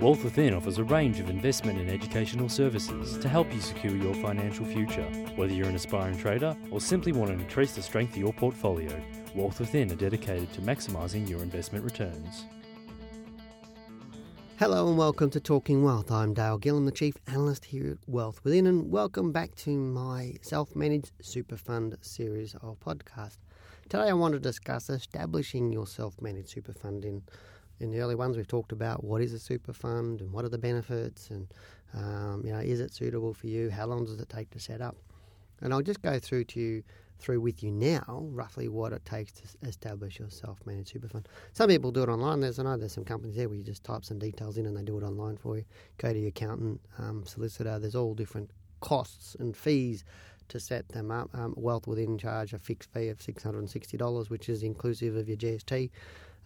Wealth Within offers a range of investment and educational services to help you secure your financial future. Whether you're an aspiring trader or simply want to increase the strength of your portfolio, Wealth Within are dedicated to maximising your investment returns. Hello and welcome to Talking Wealth. I'm Dale Gillham, the Chief Analyst here at Wealth Within, and welcome back to my self managed super fund series of podcasts. Today I want to discuss establishing your self managed super fund. In, in the early ones, we've talked about what is a super fund and what are the benefits, and um, you know, is it suitable for you? How long does it take to set up? And I'll just go through to you through with you now roughly what it takes to establish your self-managed super fund. Some people do it online. There's I know there's some companies there where you just type some details in and they do it online for you. Go to your accountant, um, solicitor. There's all different costs and fees to set them up. Um, Wealth Within charge a fixed fee of six hundred and sixty dollars, which is inclusive of your GST.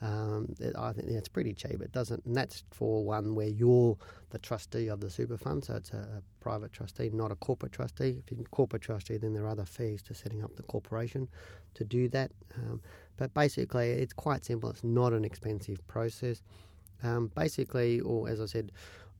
Um, I think that's pretty cheap. It doesn't, and that's for one where you're the trustee of the super fund, so it's a, a private trustee, not a corporate trustee. If you're a corporate trustee, then there are other fees to setting up the corporation to do that. Um, but basically, it's quite simple. It's not an expensive process. Um, basically, or as I said,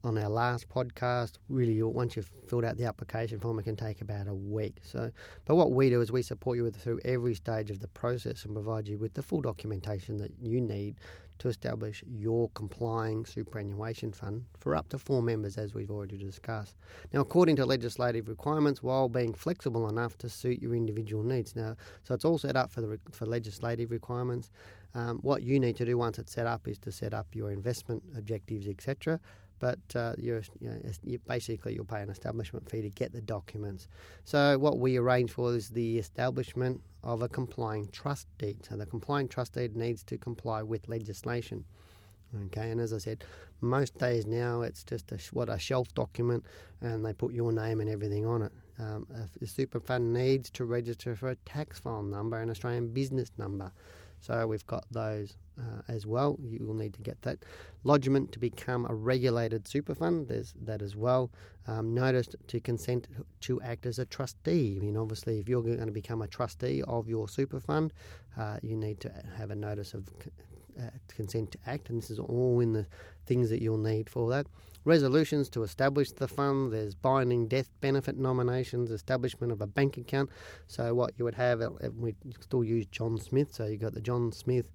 on our last podcast. Really, once you've filled out the application form, it can take about a week. So, but what we do is we support you through every stage of the process and provide you with the full documentation that you need to establish your complying superannuation fund for up to four members, as we've already discussed. Now, according to legislative requirements, while being flexible enough to suit your individual needs. Now, so it's all set up for the for legislative requirements. Um, what you need to do once it's set up is to set up your investment objectives, etc but uh, you're, you know, you basically you'll pay an establishment fee to get the documents. So what we arrange for is the establishment of a complying trust deed. So the complying trust deed needs to comply with legislation. Okay, and as I said, most days now it's just a, what a shelf document, and they put your name and everything on it. Um, a super fund needs to register for a tax file number and Australian business number. So we've got those uh, as well. You will need to get that lodgement to become a regulated super fund. There's that as well. Um, notice to consent to act as a trustee. I mean, obviously, if you're going to become a trustee of your super fund, uh, you need to have a notice of uh, consent to act, and this is all in the things that you'll need for that. Resolutions to establish the fund. There's binding death benefit nominations, establishment of a bank account. So what you would have, uh, we still use John Smith. So you've got the John Smith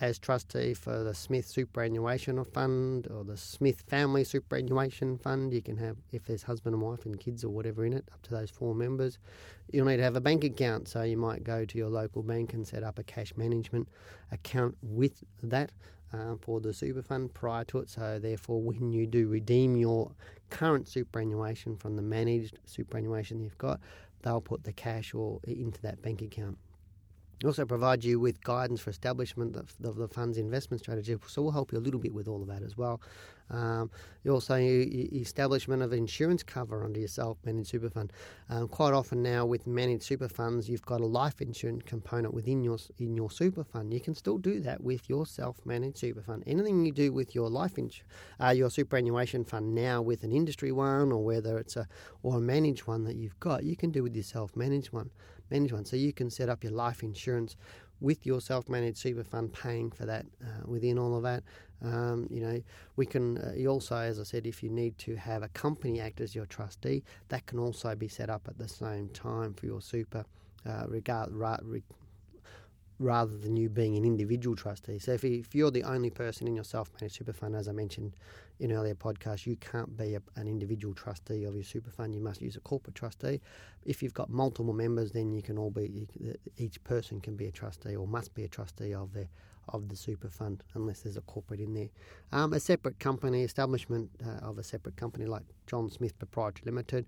as trustee for the Smith Superannuation Fund or the Smith Family Superannuation Fund. You can have, if there's husband and wife and kids or whatever in it, up to those four members. You'll need to have a bank account, so you might go to your local bank and set up a cash management account with that. Uh, for the super fund prior to it, so therefore, when you do redeem your current superannuation from the managed superannuation you've got, they'll put the cash or into that bank account. We also provide you with guidance for establishment of, the fund's investment strategy, so we'll help you a little bit with all of that as well. Um, also establishment of insurance cover under your self-managed super fund. Um, quite often now with managed super funds, you've got a life insurance component within your in your super fund. You can still do that with your self-managed super fund. Anything you do with your life ins- uh, your superannuation fund now with an industry one or whether it's a or a managed one that you've got, you can do with your self-managed one manage one. So you can set up your life insurance with your self-managed super fund, paying for that uh, within all of that. Um, you know, we can uh, also, as I said, if you need to have a company act as your trustee, that can also be set up at the same time for your super. Uh, regard, rather than you being an individual trustee. So if, if you're the only person in your self-managed super fund, as I mentioned in earlier podcasts, you can't be a, an individual trustee of your super fund. You must use a corporate trustee. If you've got multiple members, then you can all be each person can be a trustee or must be a trustee of their of the super fund, unless there's a corporate in there. Um, a separate company establishment uh, of a separate company like John Smith Proprietary Limited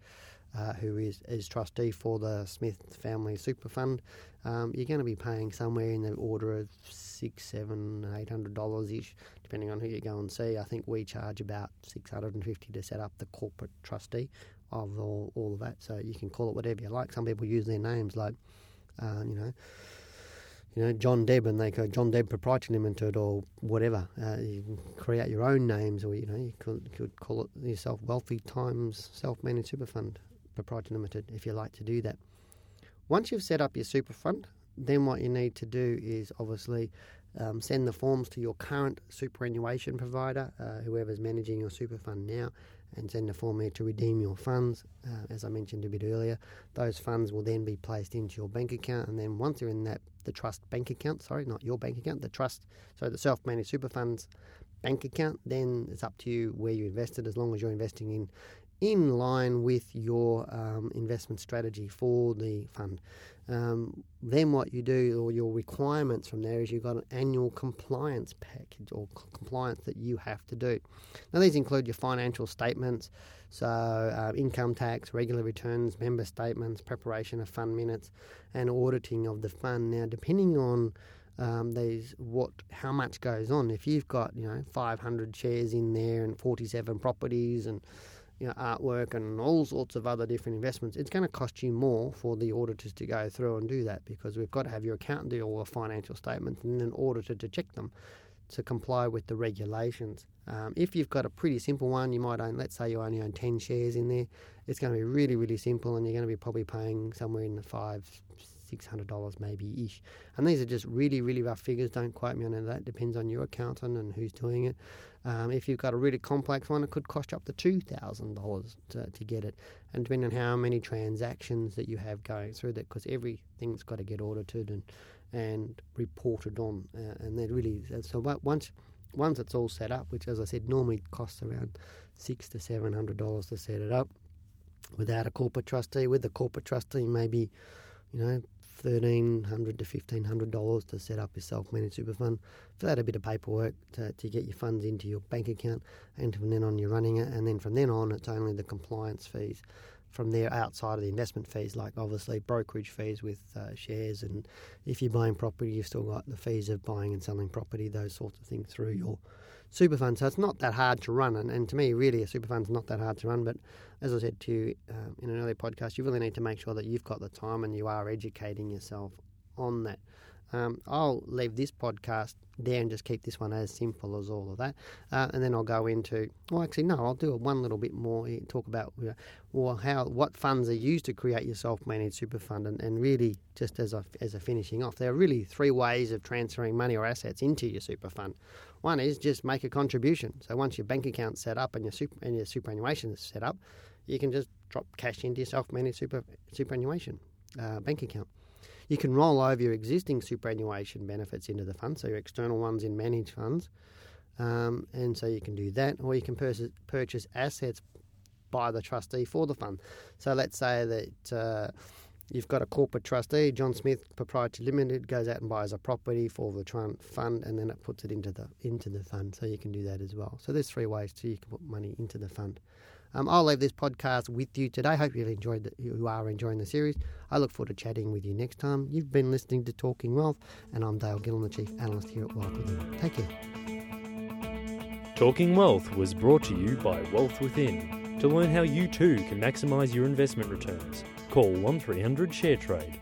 uh, who is, is trustee for the Smith Family Super Fund, um, you're going to be paying somewhere in the order of six, seven, eight hundred dollars ish, depending on who you go and see. I think we charge about six hundred and fifty to set up the corporate trustee of all, all of that. So you can call it whatever you like. Some people use their names like, uh, you know you know, John Deb, and they go John Deb Proprietary Limited or whatever. Uh, you create your own names, or you know, you could, could call it yourself Wealthy Times Self Managed Super Fund. Proprietary Limited if you like to do that. Once you've set up your super fund, then what you need to do is obviously um, send the forms to your current superannuation provider, uh, whoever's managing your super fund now, and send a form there to redeem your funds. Uh, as I mentioned a bit earlier, those funds will then be placed into your bank account, and then once they're in that the trust bank account, sorry, not your bank account, the trust, so the self-managed super funds bank account, then it's up to you where you invested, as long as you're investing in in line with your um, investment strategy for the fund. Um, then what you do, or your requirements from there, is you've got an annual compliance package or compliance that you have to do. Now these include your financial statements, so uh, income tax, regular returns, member statements, preparation of fund minutes, and auditing of the fund. Now, depending on um, these what how much goes on. If you've got you know 500 shares in there and 47 properties and you know, artwork and all sorts of other different investments, it's going to cost you more for the auditors to go through and do that because we've got to have your accountant do all the financial statements and an auditor to check them to comply with the regulations. Um, if you've got a pretty simple one, you might own, let's say you only own 10 shares in there, it's going to be really, really simple and you're going to be probably paying somewhere in the five, $600 maybe ish. And these are just really, really rough figures. Don't quote me on that. Depends on your accountant and who's doing it. Um, if you've got a really complex one, it could cost you up to $2,000 to, to get it. And depending on how many transactions that you have going through that, because everything's got to get audited and, and reported on. Uh, and that really, so once once it's all set up, which as I said normally costs around six to seven hundred dollars to set it up, without a corporate trustee, with the corporate trustee maybe, you know, thirteen hundred to fifteen hundred dollars to set up your self-managed super fund. Fill out a bit of paperwork to, to get your funds into your bank account, and from then on you're running it. And then from then on, it's only the compliance fees. From there, outside of the investment fees, like obviously brokerage fees with uh, shares, and if you're buying property, you've still got the fees of buying and selling property, those sorts of things through your super fund. So it's not that hard to run. And, and to me, really, a super fund's not that hard to run. But as I said to you um, in an earlier podcast, you really need to make sure that you've got the time and you are educating yourself on that. Um, I'll leave this podcast there and just keep this one as simple as all of that. Uh, and then I'll go into, well, actually, no, I'll do one little bit more, talk about you know, well, how what funds are used to create your self managed super fund. And, and really, just as a, as a finishing off, there are really three ways of transferring money or assets into your super fund. One is just make a contribution. So once your bank account's set up and your, super, and your superannuation is set up, you can just drop cash into your self managed super, superannuation uh, bank account. You can roll over your existing superannuation benefits into the fund, so your external ones in managed funds. Um, and so you can do that, or you can purchase, assets by the trustee for the fund. So let's say that uh, you've got a corporate trustee, John Smith Proprietary Limited, goes out and buys a property for the fund, and then it puts it into the into the fund. So you can do that as well. So there's three ways to you can put money into the fund. Um, I'll leave this podcast with you today. Hope you enjoyed the, you are enjoying the series. I look forward to chatting with you next time. You've been listening to Talking Wealth, and I'm Dale Gillham, the Chief Analyst here at Wealth Within. Take care. Talking Wealth was brought to you by Wealth Within. To learn how you too can maximise your investment returns, call 1300 ShareTrade